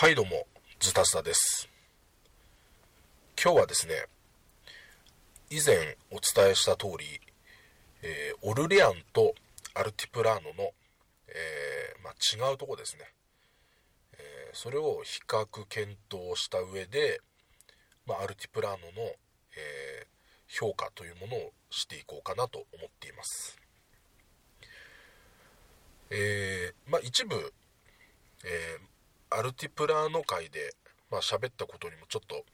はいどうも、ズタズタです。今日はですね、以前お伝えした通り、えー、オルレアンとアルティプラーノの、えー、まあ、違うとこですね、えー、それを比較検討した上で、まあ、アルティプラーノの、え評価というものをしていこうかなと思っています。えまあ、一部、えアルティプラーノ会で、まあ、喋ったことにもちょっと、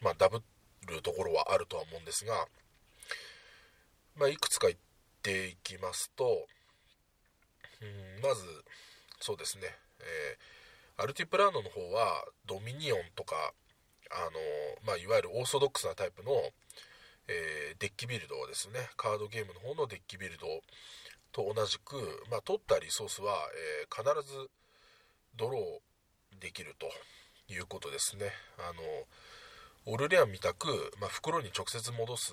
まあ、ダブるところはあるとは思うんですが、まあ、いくつか言っていきますと、うんまず、そうですね、えー、アルティプラーノの方は、ドミニオンとか、あのまあ、いわゆるオーソドックスなタイプの、えー、デッキビルドですね、カードゲームの方のデッキビルドと同じく、まあ、取ったリソースは、えー、必ずドローできるということですね。あのオルレアンみたく、まあ、袋に直接戻す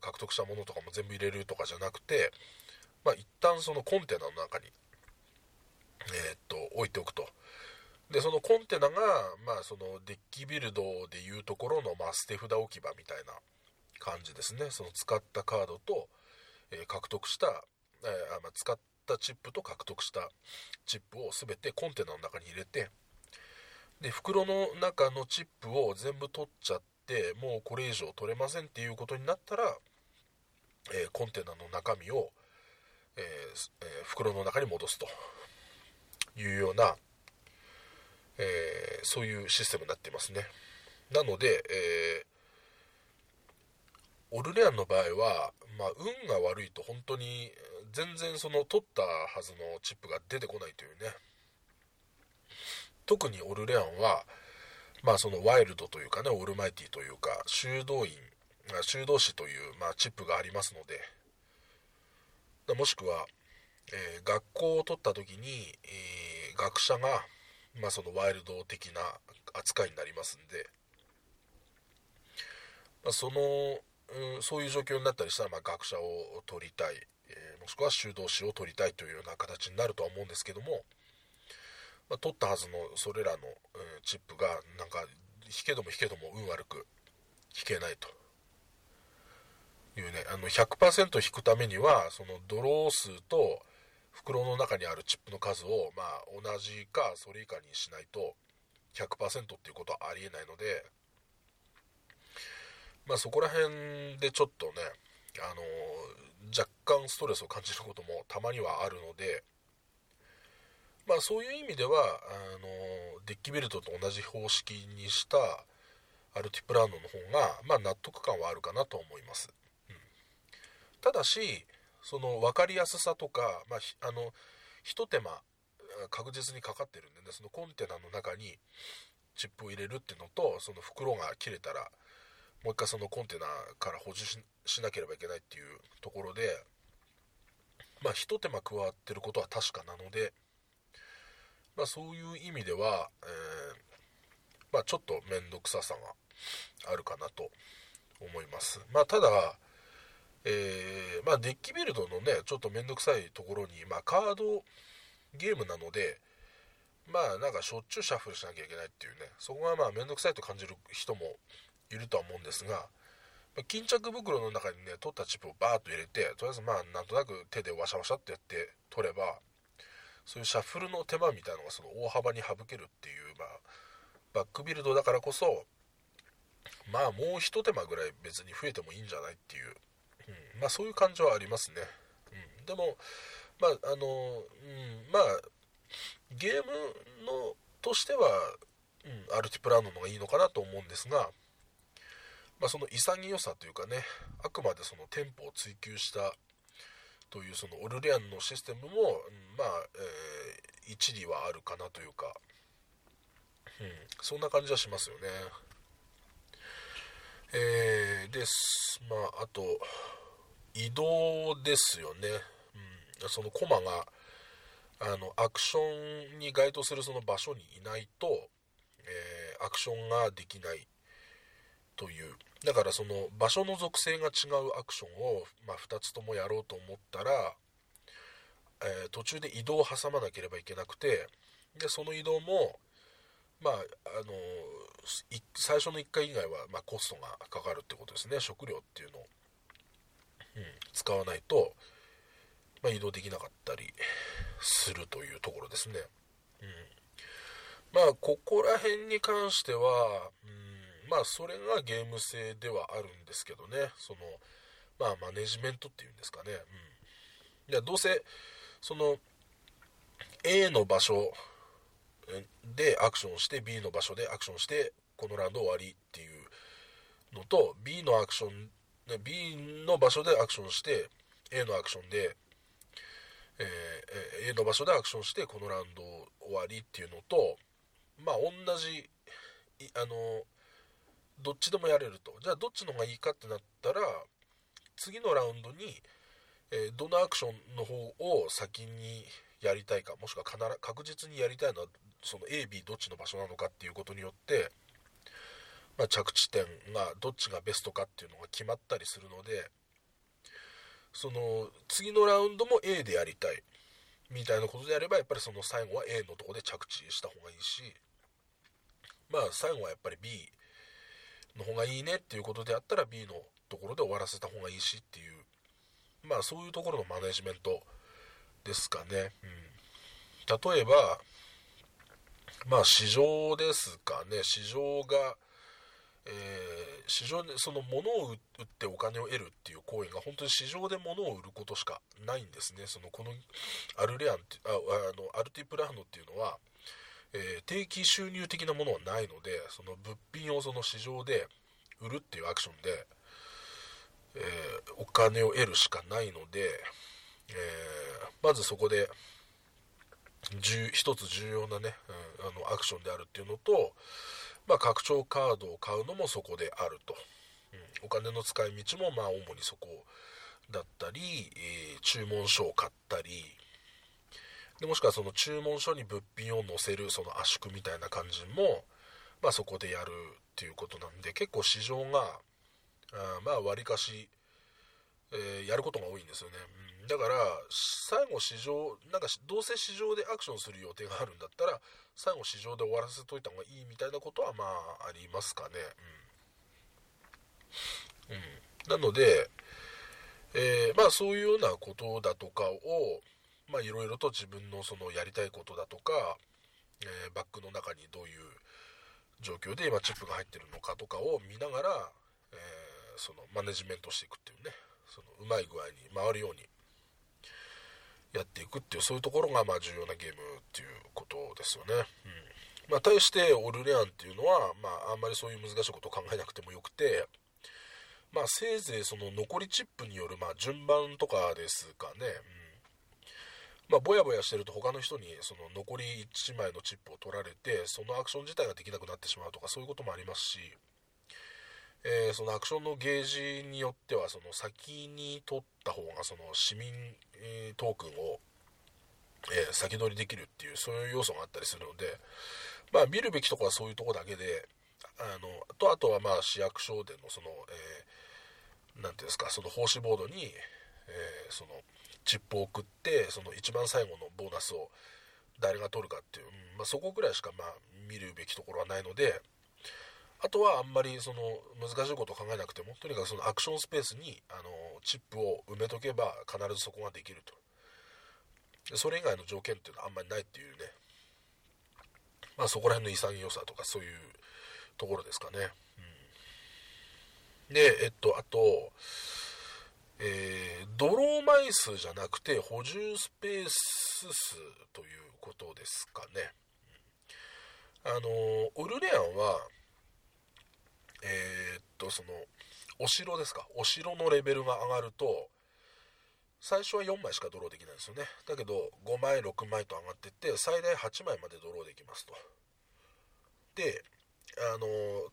獲得したものとかも全部入れるとかじゃなくて、まあ、一旦そのコンテナの中に、えー、っと置いておくとでそのコンテナが、まあ、そのデッキビルドでいうところの、まあ、捨て札置き場みたいな感じですねその使ったカードと、えー、獲得した、えーまあ、使ったチップと獲得したチップを全てコンテナの中に入れてで袋の中のチップを全部取っちゃってもうこれ以上取れませんっていうことになったら、えー、コンテナの中身を、えーえー、袋の中に戻すと。いうような、えそういうシステムになってますね。なので、えオルレアンの場合は、まあ、運が悪いと本当に全然その取ったはずのチップが出てこないというね。特にオルレアンは、まあそのワイルドというかね、オールマイティというか、修道院、修道士という、まあ、チップがありますので、もしくは、えー、学校を取った時に、えー、学者が、まあそのワイルド的な扱いになりますんで、まあ、その、うん、そういう状況になったりしたら、まあ、学者を取りたい、えー、もしくは修道士を取りたいというような形になるとは思うんですけども、まあ、取ったはずのそれらの、うん、チップがなんか引けども引けども運悪く引けないと。いうねあの100%引くためにはそのドロー数と袋の中にあるチップの数を、まあ、同じかそれ以下にしないと100%っていうことはありえないので、まあ、そこら辺でちょっとね、あの若干ストレスを感じることもたまにはあるので、まあそういう意味ではあのデッキベルトと同じ方式にしたアルティプラーノの方が、まあ、納得感はあるかなと思います、うん、ただしその分かりやすさとか、まあ、あのひと手間確実にかかってるんでねそのコンテナの中にチップを入れるっていうのとその袋が切れたらもう一回そのコンテナから補充しなければいけないっていうところでまあひと手間加わってることは確かなのでまあ、そういう意味では、えー、まあ、ちょっと面倒くささがあるかなと思います。まあ、ただ、えー、まあ、デッキビルドのね、ちょっと面倒くさいところに、まあ、カードゲームなので、まあ、なんかしょっちゅうシャッフルしなきゃいけないっていうね、そこがまあ、面倒くさいと感じる人もいるとは思うんですが、巾着袋の中にね、取ったチップをバーッと入れて、とりあえずまあ、なんとなく手でワシャワシャってやって取れば、そういうシャッフルの手間みたいなのがその大幅に省けるっていう、まあ、バックビルドだからこそまあもう一手間ぐらい別に増えてもいいんじゃないっていう、うん、まあそういう感じはありますね、うん、でもまああの、うん、まあゲームのとしては、うん、アルティプラーノの方がいいのかなと思うんですがまあ、その潔さというかねあくまでそのテンポを追求したというそのオルレアンのシステムも、まあ、えー、一理はあるかなというか、うん、そんな感じはしますよね。えー、です。まあ、あと、移動ですよね。うん、そのコマが、あの、アクションに該当するその場所にいないと、えー、アクションができないというだからその場所の属性が違うアクションを、まあ、2つともやろうと思ったら、えー、途中で移動を挟まなければいけなくてでその移動も、まああの最初の1回以外は、まあ、コストがかかるってことですね。食料っていうのを、うん、使わないと、まあ、移動できなかったりするというところですね、うん、まあここら辺に関しては、うん、まあそれがゲーム性ではあるんですけどね。そのまあマネジメントっていうんですかね、うん、いやどうせその A の場所でアクションして B の場所でアクションしてこのラウンド終わりっていうのと B のアクション B の場所でアクションして A のアクションで、えー、A の場所でアクションしてこのラウンド終わりっていうのとまあ同じあのどっちでもやれると。じゃあどっちの方がいいかってなったら次のラウンドに、えー、どのアクションの方を先にやりたいかもしくは必確実にやりたいのはその AB どっちの場所なのかっていうことによって、まあ、着地点がどっちがベストかっていうのが決まったりするのでその次のラウンドも A でやりたいみたいなことであればやっぱりその最後は A のとこで着地した方がいいしまあ最後はやっぱり B の方がいいねっていうことであったら B のところで終わらせた方がいいしっていうまあそういうところのマネジメントですかね、うん、例えばまあ市場ですかね。市場が、えー、市場でその物を売ってお金を得るっていう行為が本当に市場で物を売ることしかないんですね。そのこのアルレアンああのアルティプラーノっていうのは、えー、定期収入的なものはないのでその物品をその市場で売るっていうアクションで、えー、お金を得るしかないので、えまずそこで一つ重要なね、うん、あのアクションであるっていうのと、まあ、拡張カードを買うのもそこであると、うん、お金の使い道もまあ主にそこだったり、えー、注文書を買ったりでもしくはその注文書に物品を載せるその圧縮みたいな感じも、まあ、そこでやるっていうことなんで結構市場があまあわりかし、えー、やることが多いんですよね、うん、だから最後市場なんかどうせ市場でアクションする予定があるんだったら最後市場で終わらせといた方がいいみたいなことはまあありますかね。うん、うん、なので、えー、まあそういうようなことだとかをまあいろいろと自分のそのやりたいことだとか、えー、バッグの中にどういう状況で今チップが入ってるのかとかを見ながら、えー、そのマネジメントしていくっていうねそのうまい具合に回るようにやっていくっていうそういうところがまあ重要なゲームっていうことですよね。うんまあ、対してオルレアンっていうのは、まあ、あんまりそういう難しいことを考えなくてもよくて、まあ、せいぜいその残りチップによるま順番とかですかね。うんまあ、ぼやぼやしてると他の人にその残り1枚のチップを取られてそのアクション自体ができなくなってしまうとかそういうこともありますし、えー、そのアクションのゲージによってはその先に取った方がその市民、えー、トークンを、えー、先取りできるっていうそういう要素があったりするのでまあ見るべきとこはそういうとこだけであのとあとはまあ市役所でのその何、えー、ていうんですかその奉仕ボードに、えそのチップを送ってその一番最後のボーナスを誰が取るかっていう、うんまあ、そこぐらいしかまあ見るべきところはないのであとはあんまりその難しいことを考えなくてもとにかくそのアクションスペースにあのチップを埋めとけば必ずそこができると。それ以外の条件っていうのはあんまりないっていうね。まあそこら辺の潔さとかそういうところですかね、うん、でえっとあとえー、ドロー枚数じゃなくて補充スペース数ということですかね。あのウルレアンはえー、っとそのお城ですか。お城のレベルが上がると最初は4枚しかドローできないんですよね。だけど5枚6枚と上がってって最大8枚までドローできますと。であの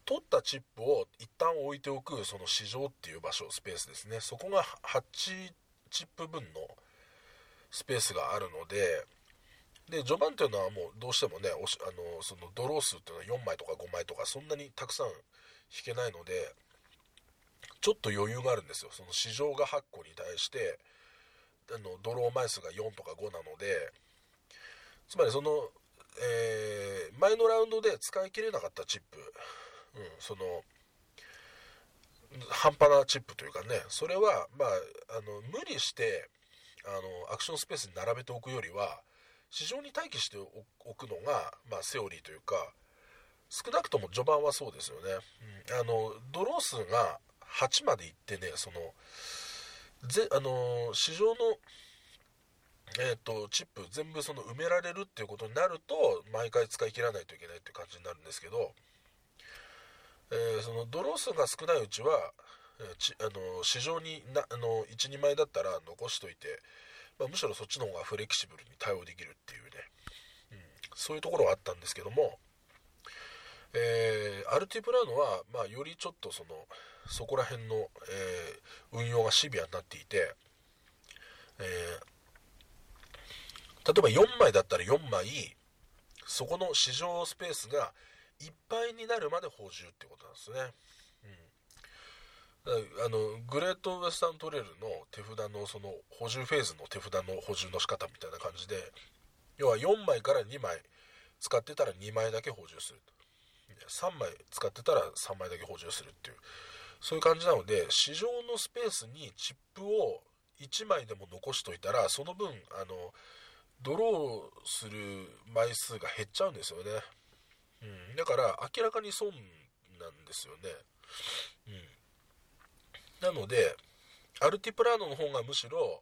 取ったチップを一旦置いておくその市場っていう場所スペースですね。そこが8チップ分のスペースがあるのでで序盤っていうのはもうどうしてもねあのそのドロー数っていうのは4枚とか5枚とかそんなにたくさん引けないのでちょっと余裕があるんですよ。その市場が8個に対してあのドロー枚数が4とか5なのでつまりその、えー、前のラウンドで使い切れなかったチップ、うん、その半端なチップというかね。それはまああの無理してあのアクションスペースに並べておくよりは市場に待機しておくのが、まあ、セオリーというか少なくとも序盤はそうですよね、うん、あのドロー数が8までいってねそのぜあの市場のえーと、チップ全部その埋められるっていうことになると毎回使い切らないといけないっていう感じになるんですけど、えー、そのドロー数が少ないうちは、ちあの市場になあの12枚だったら残しといて、まあ、むしろそっちの方がフレキシブルに対応できるっていうね、うん、そういうところはあったんですけども、えー、アルティプラーノは、まあ、よりちょっとそのそこら辺の、え運用がシビアになっていて、え例例えば4枚だったら4枚そこの市場スペースがいっぱいになるまで補充ってことなんですね。うん、あのグレートウエスタントレールの手札のその補充フェーズの手札の補充の仕方みたいな感じで要は4枚から2枚使ってたら2枚だけ補充する。3枚使ってたら3枚だけ補充するっていう。そういう感じなので市場のスペースにチップを1枚でも残しといたらその分あのドローする枚数が減っちゃうんですよね、うん、だから明らかに損なんですよね、うん、なのでアルティプラーノの方がむしろ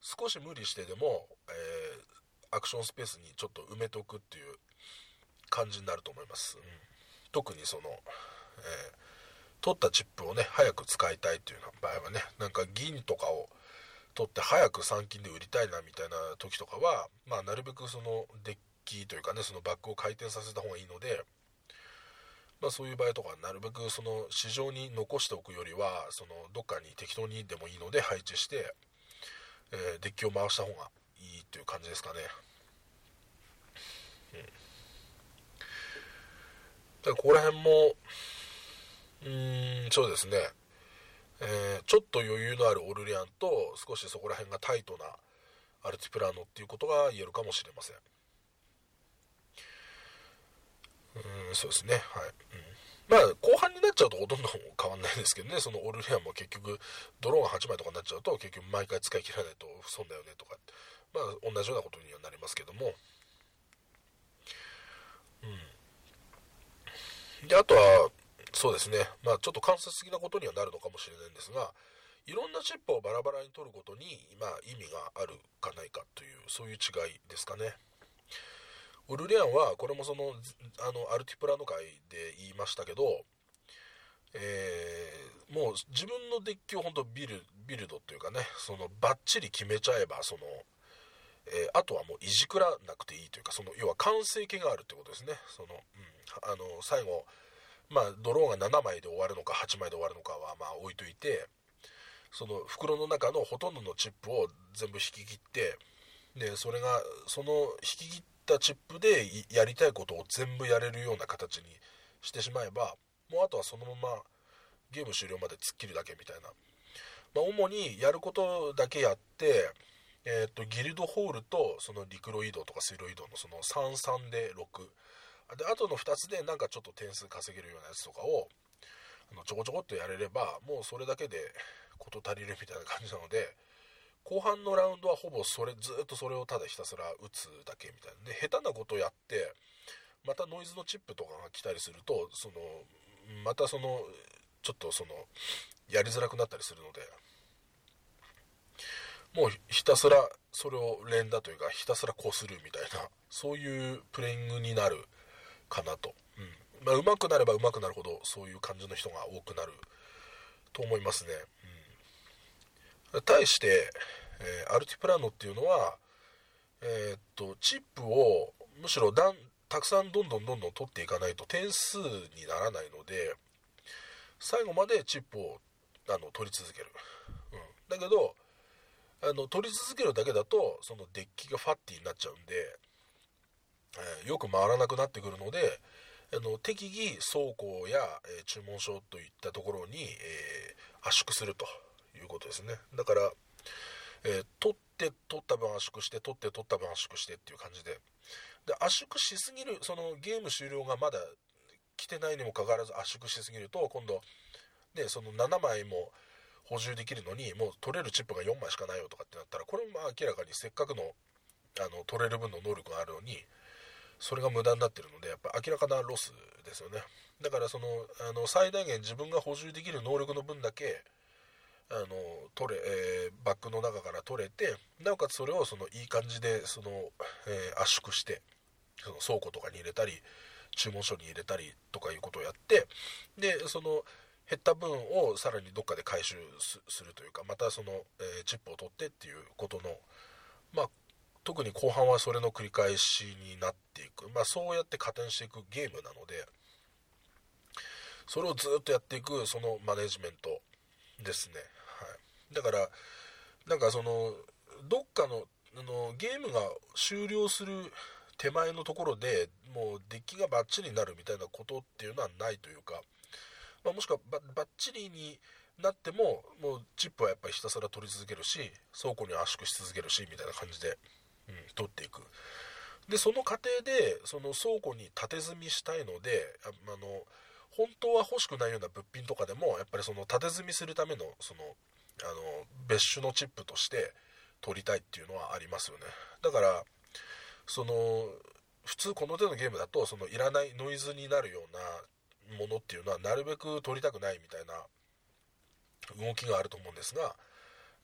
少し無理してでも、えー、アクションスペースにちょっと埋めとくっていう感じになると思います、うん、特にその、えー、取ったチップをね早く使いたいっていうような場合はねなんか銀とかを取って早く参金で売りたいなみたいな時とかは、まあ、なるべくそのデッキというかねそのバッグを回転させた方がいいので、まあ、そういう場合とかなるべくその市場に残しておくよりはそのどっかに適当にでもいいので配置して、えー、デッキを回した方がいいっていう感じですかね。うん、だからここら辺もうーんそうですねえー、ちょっと余裕のあるオルレアンと少しそこら辺がタイトなアルティプラーノっていうことが言えるかもしれません。うんそうですね。はい、うん、まあ後半になっちゃうとほとんど変わんないですけどね。そのオルレアンも結局ドローンが8枚とかになっちゃうと結局毎回使い切らないと損だよねとか。まあ同じようなことにはなりますけども。うん。であとはそうですね、まあ、ちょっと間接的なことにはなるのかもしれないんですが、いろんなチップをバラバラに取ることに、まあ、意味があるかないかという、そういう違いですかね。ウルリアンは、これもその、あの、アルティプラの会で言いましたけど、えー、もう自分のデッキを本当ビルビルドというかねそのバッチリ決めちゃえばその、えー、あとはもういじくらなくていいというかその要は完成形があるってことですねその、うん、あの最後まあ、ドローンが7枚で終わるのか8枚で終わるのかはまあ置いといてその袋の中のほとんどのチップを全部引き切ってでそれがその引き切ったチップでやりたいことを全部やれるような形にしてしまえばもうあとはそのままゲーム終了まで突っ切るだけみたいな、まあ、主にやることだけやってえーと、ギルドホールとその陸路移動とか水路移動のその33で6であとの2つでなんかちょっと点数稼げるようなやつとかをあのちょこちょこっとやれればもうそれだけで事足りるみたいな感じなので後半のラウンドはほぼそれずっとそれをただひたすら打つだけみたいな。で下手なことやってまたノイズのチップとかが来たりするとそのまたそのちょっとそのやりづらくなったりするのでもうひたすらそれを連打というかひたすらこするみたいなそういうプレイングになるかなと、うん。まあ、上手くなれば上手くなるほどそういう感じの人が多くなると思いますね、うん、対して、えー、アルティプラノっていうのは、えー、っとチップをむしろたくさんどんどんどんどん取っていかないと点数にならないので最後までチップをあの取り続ける、うん、だけどあの取り続けるだけだとそのデッキがファッティになっちゃうんで、よく回らなくなってくるのであの適宜倉庫や、え、注文書といったところに、えー、圧縮するということですね。だから、え取って取った分圧縮して取って取った分圧縮してっていう感じで。で圧縮しすぎるそのゲーム終了がまだ来てないにもかかわらず圧縮しすぎると今度ねその7枚も補充できるのにもう取れるチップが4枚しかないよとかってなったらこれもまあ明らかにせっかくのあの取れる分の能力があるのにそれが無駄になってるのでやっぱ明らかなロスですよね。だからそのあの最大限自分が補充できる能力の分だけあの取れ、えー、バッグの中から取れてなおかつそれをそのいい感じでその、えー、圧縮してその倉庫とかに入れたり注文書に入れたりとかいうことをやってでその減った分をさらにどっかで回収するというかまたその、えー、チップを取ってっていうことのまあ特に後半はそれの繰り返しになっていく、まあ、そうやって加点していくゲームなのでそれをずっとやっていくそのマネジメントですね、はい、だからなんかそのどっかのあのゲームが終了する手前のところでもうデッキがバッチリになるみたいなことっていうのはないというか、まあ、もしくはバッチリになってももうチップはやっぱりひたすら取り続けるし倉庫に圧縮し続けるしみたいな感じでうん、取っていく。でその過程でその倉庫に縦積みしたいのであの本当は欲しくないような物品とかでもやっぱりその縦積みするためのそのあの別種のチップとして取りたいっていうのはありますよね。だからその普通この手のゲームだとそのいらないノイズになるようなものっていうのはなるべく取りたくないみたいな動きがあると思うんですが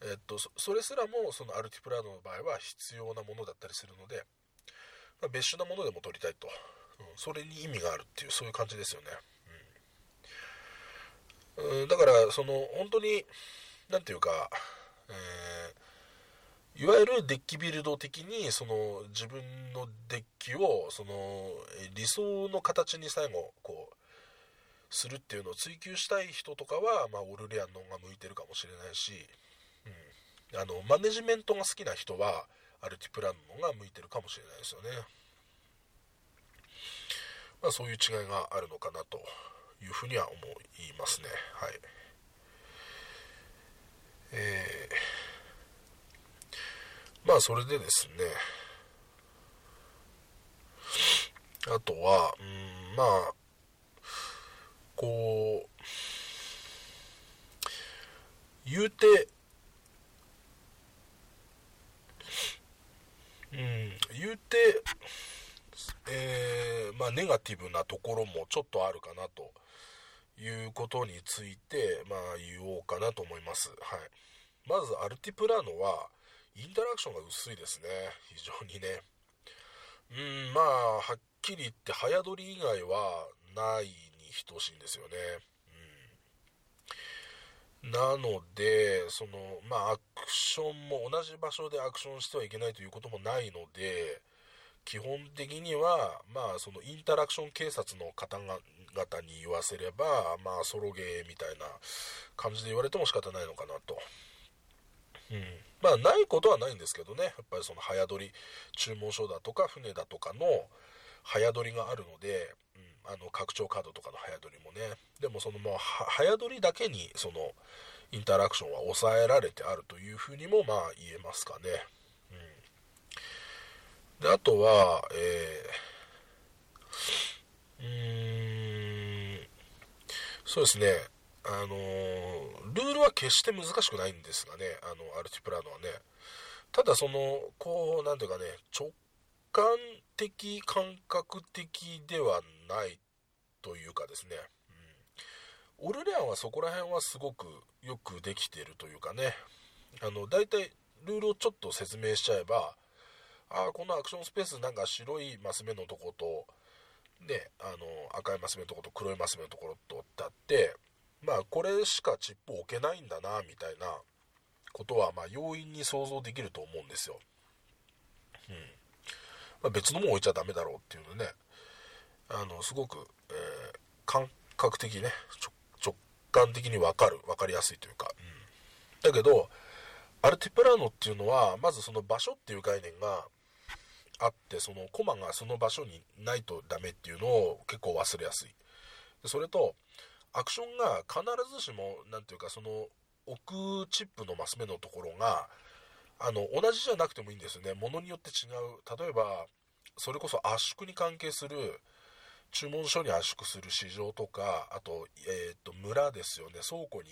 えっと、それすらもそのアルティプラノの場合は必要なものだったりするので、まあ、別種なものでも取りたいと、うん、それに意味があるっていうそういう感じですよね、うん、だからその本当に何て言うか、えー、いわゆるデッキビルド的にその自分のデッキをその理想の形に最後こうするっていうのを追求したい人とかは、まあ、オルレアンの方が向いてるかもしれないし、あのマネジメントが好きな人はアルティプランのが向いてるかもしれないですよね、まあ、そういう違いがあるのかなというふうには思いますね。はい。えー、まあそれでですね。あとはうんまあこう言うてうん。言うてえー、まあネガティブなところもちょっとあるかなということについてまあ言おうかなと思います。はい。まずアルティプラノはインタラクションが薄いですね。非常にね。うんまあはっきり言って早撮り以外はないに等しいんですよね。なので、その、まあ、アクションも同じ場所でアクションしてはいけないということもないので、基本的には、まあ、そのインタラクション警察の方々に言わせれば、まあ、ソロゲーみたいな感じで言われても仕方ないのかなと。うん。まあ、ないことはないんですけどね、やっぱりその早取り、注文書だとか船だとかの早取りがあるので、あの拡張カードとかの早取りもね。でもそのもう早取りだけにそのインタラクションは抑えられてあるというふうにもまあ言えますかね、うん、であとはえー、うんそうですね。あのルールは決して難しくないんですがね。あのアルティプラノはね。ただそのこうなんていうかね直感的感覚的ではないというかですね、うん、オルレアンはそこら辺はすごくよくできてるというかね。あの大体ルールをちょっと説明しちゃえばああこのアクションスペースなんか白いマス目のとことであの赤いマス目のとこと黒いマス目のところとだってまあこれしかチップ置けないんだなみたいなことはまあ容易に想像できると思うんですよ。うん。まあ、別のもん置いちゃダメだろうっていうのね。あのすごく、えー、感覚的ね。直感的に分かる。分かりやすいというか、うん、だけどアルティプラノっていうのはまずその場所っていう概念があってそのコマがその場所にないとダメっていうのを結構忘れやすい。でそれとアクションが必ずしも何ていうかその置くチップのマス目のところがあの同じじゃなくてもいいんですよね。ものによって違う。例えばそれこそ圧縮に関係する注文書に圧縮する市場とかあと,、えーと、村ですよね。倉庫に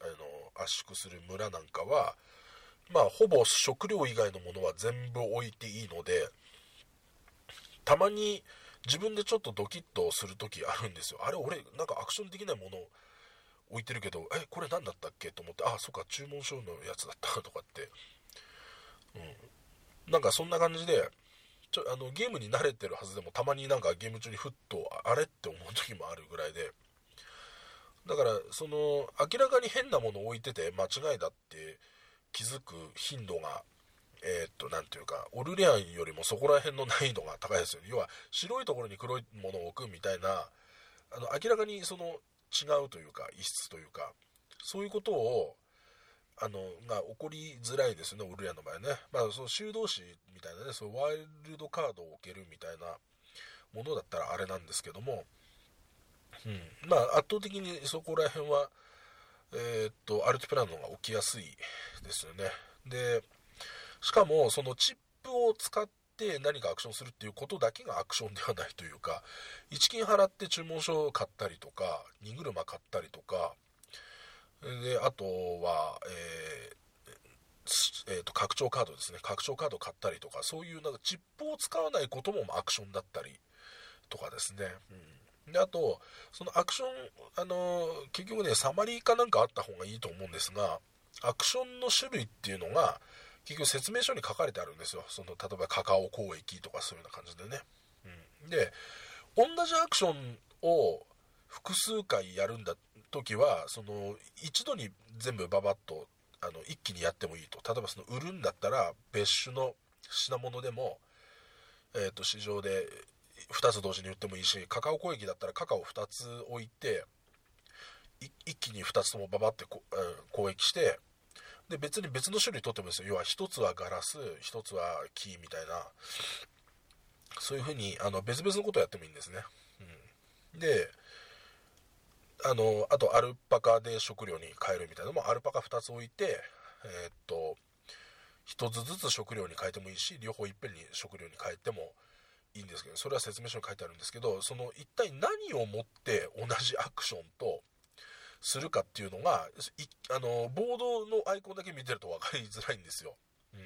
あの圧縮する村なんかはまあほぼ食料以外のものは全部置いていいのでたまに自分でちょっとドキッとする時あるんですよ。あれ俺なんかアクションできないもの置いてるけどえこれ何だったっけ？と思ってあそっか注文書のやつだった。とかってうん。なんかそんな感じでちょあのゲームに慣れてるはずでもたまになんかゲーム中にふっとあれって思う時もあるぐらいで。だからその明らかに変なものを置いてて間違いだって気づく頻度がえー、っと何ていうかオルレアンよりもそこら辺の難易度が高いですよね。要は白いところに黒いものを置くみたいなあの明らかにその違うというか異質というかそういうことをあのが起こりづらいですねオルレアンの場合ね、まあ、その修道士みたいなねそのワイルドカードを置けるみたいなものだったらあれなんですけども、うん、まあ圧倒的にそこら辺はえー、っとアルティプラノが起きやすいですよね。でしかもそのチップを使って何かアクションするっていうことだけがアクションではないというか1金払って注文書を買ったりとか荷車買ったりとかであとは、えーえーと、拡張カードですね。拡張カード買ったりとかそういうなんかチップを使わないこともアクションだったりとかですね、うん、であとそのアクションあの結局ねサマリーかなんかあった方がいいと思うんですがアクションの種類っていうのが結局説明書に書かれてあるんですよ。その例えばカカオ交易とかそういうような感じでね、うん、で同じアクションを複数回やるんだっ時はその一度に全部ババッとあの一気にやってもいいと。例えばその売るんだったら別種の品物でも、えー、と市場で2つ同時に売ってもいいしカカオ交易だったらカカオ2つ置いて一気に2つともババってこ、交易してで別に別の種類取ってもいいですよ。要は1つはガラス1つは木みたいな。そういうふうにあの別々のことをやってもいいんですね、うん、であのあとアルパカで食料に変えるみたいなのもアルパカ2つ置いてえー、っと1つずつ食料に変えてもいいし両方いっぺんに食料に変えてもいいんですけどそれは説明書に書いてあるんですけどその一体何をもって同じアクションとするかっていうのがあのボードのアイコンだけ見てると分かりづらいんですよ、うん、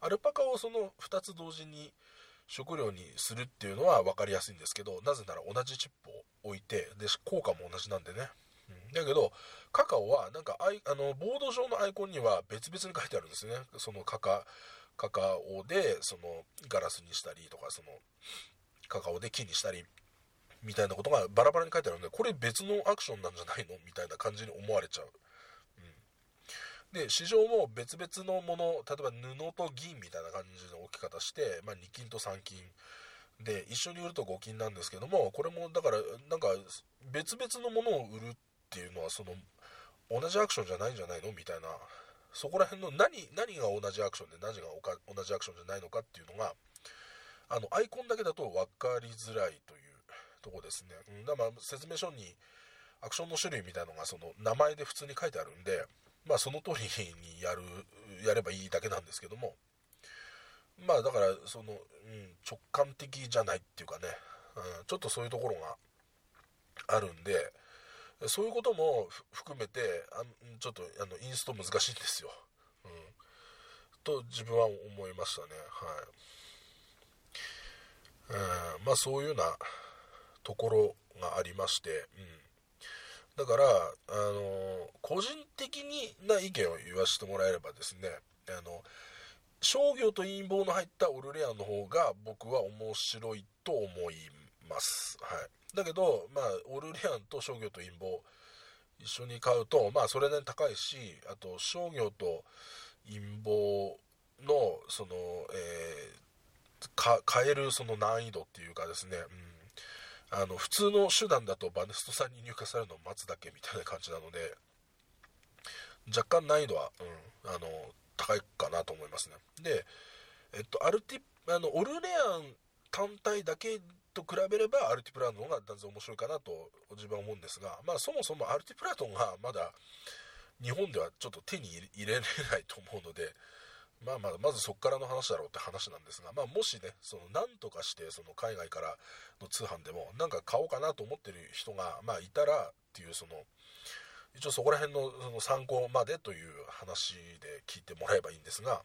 アルパカをその2つ同時に食料にするっていうのは分かりやすいんですけどなぜなら同じチップを置いてで効果も同じなんでね、うん、だけどカカオはなんかアイあのボード上のアイコンには別々に書いてあるんですね。そのカカカカオでそのガラスにしたりとかそのカカオで木にしたりみたいなことがバラバラに書いてあるのでこれ別のアクションなんじゃないの？みたいな感じに思われちゃう。で市場も別々のもの例えば布と銀みたいな感じの置き方して、まあ、2金と3金。で一緒に売ると5金なんですけどもこれもだからなんか別々のものを売るっていうのはその同じアクションじゃないんじゃないの？みたいな。そこら辺の何何が同じアクションで何が同じアクションじゃないのかっていうのがあのアイコンだけだと分かりづらいというとこですね、うん、だから説明書にアクションの種類みたいのがその名前で普通に書いてあるんでまあその通りにやるやればいいだけなんですけども。まあだからその、うん、直感的じゃないっていうかね、うん、ちょっとそういうところがあるんでそういうことも含めてあちょっとあのインスト難しいんですよ、うん、と自分は思いましたね。はい、うん、まあそういうようなところがありまして、うん。だから、あの個人的な意見を言わせてもらえればですね、あの、商業と陰謀の入ったオルレアンの方が僕は面白いと思います。はい。だけど、まあ、オルレアンと商業と陰謀一緒に買うと、まあ、それなりに高いし、あと、商業と陰謀の、その、えー、買えるその難易度っていうかですね、うんあの普通の手段だとバネストさんに入荷されるのを待つだけみたいな感じなので若干難易度は、うん、あの高いかなと思いますね。でえっとアルティあのオルレアン単体だけと比べればアルティプラートの方が断然面白いかなと自分は思うんですがまあそもそもアルティプラートンがまだ日本ではちょっと手に入れれないと思うのでまあまあまずそこからの話だろうって話なんですが、まあ、もしねその何とかしてその海外からの通販でもなんか買おうかなと思ってる人が、まあ、いたらっていうその一応そこら辺のその参考までという話で聞いてもらえばいいんですが、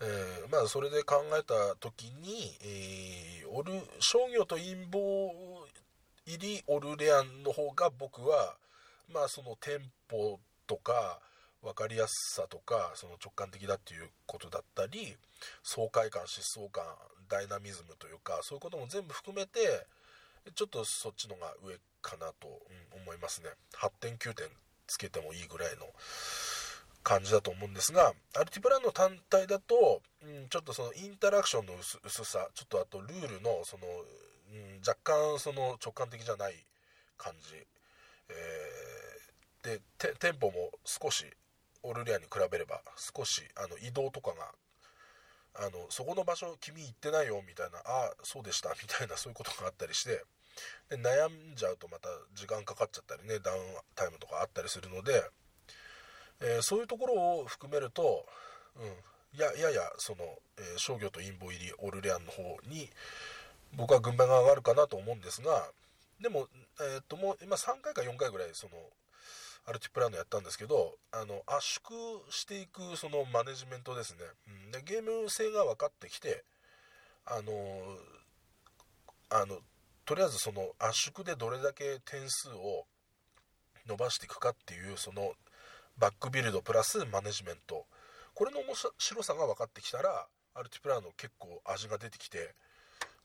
えー、まあそれで考えた時に、えー、オル商業と陰謀入りオルレアンの方が僕はまあその店舗とか分かりやすさとかその直感的だっていうことだったり爽快感疾走感ダイナミズムというかそういうことも全部含めてちょっとそっちのが上かなと、思いますね。8点9点つけてもいいぐらいの感じだと思うんですがアルティプランの単体だと、うん、ちょっとそのインタラクションの薄さちょっとあとルールのその、うん、若干その直感的じゃない感じ、えー、でテンポも少しオルレアに比べれば少しあの移動とかがあのそこの場所君行ってないよみたいなああそうでしたみたいなそういうことがあったりしてで悩んじゃうとまた時間かかっちゃったりねダウンタイムとかあったりするので、えー、そういうところを含めると、うん、やややその、えー、商業と陰謀入りオルレアンの方に僕は軍配が上がるかなと思うんですがでも,、えー、っともう今3回か4回ぐらいそのアルティプラノやったんですけどあの圧縮していくそのマネジメントですね、うん、でゲーム性が分かってきてあのあのとりあえずその圧縮でどれだけ点数を伸ばしていくかっていうそのバックビルドプラスマネジメント。これの面白さが分かってきたらアルティプラノ結構味が出てきて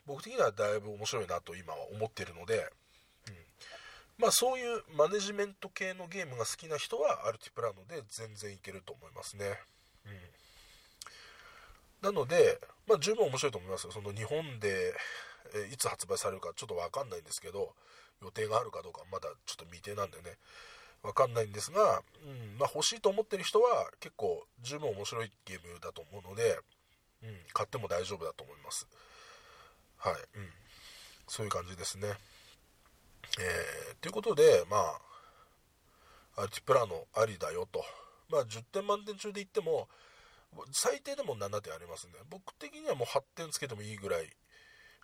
僕的にはだいぶ面白いなと今は思っているのでまあそういうマネジメント系のゲームが好きな人はアルティプラノで全然いけると思いますね。うん、なので、まあ十分面白いと思いますよ。その日本で、えいつ発売されるかちょっとわかんないんですけど、予定があるかどうかまだちょっと未定なんでね、わかんないんですが、うんまあ、欲しいと思ってる人は結構十分面白いゲームだと思うので、うん、買っても大丈夫だと思います。はい、うん。そういう感じですね。えー、ということで、まあ、アルティプラノありだよと。まあ、10点満点中で言っても、最低でも7点ありますね。僕的にはもう8点つけてもいいぐらい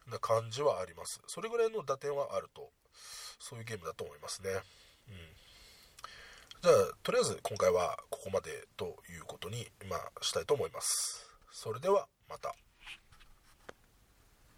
な感じはあります。それぐらいの打点はあると、そういうゲームだと思いますね。うん。じゃあ、とりあえず今回はここまでということに、まあ、したいと思います。それでは、また。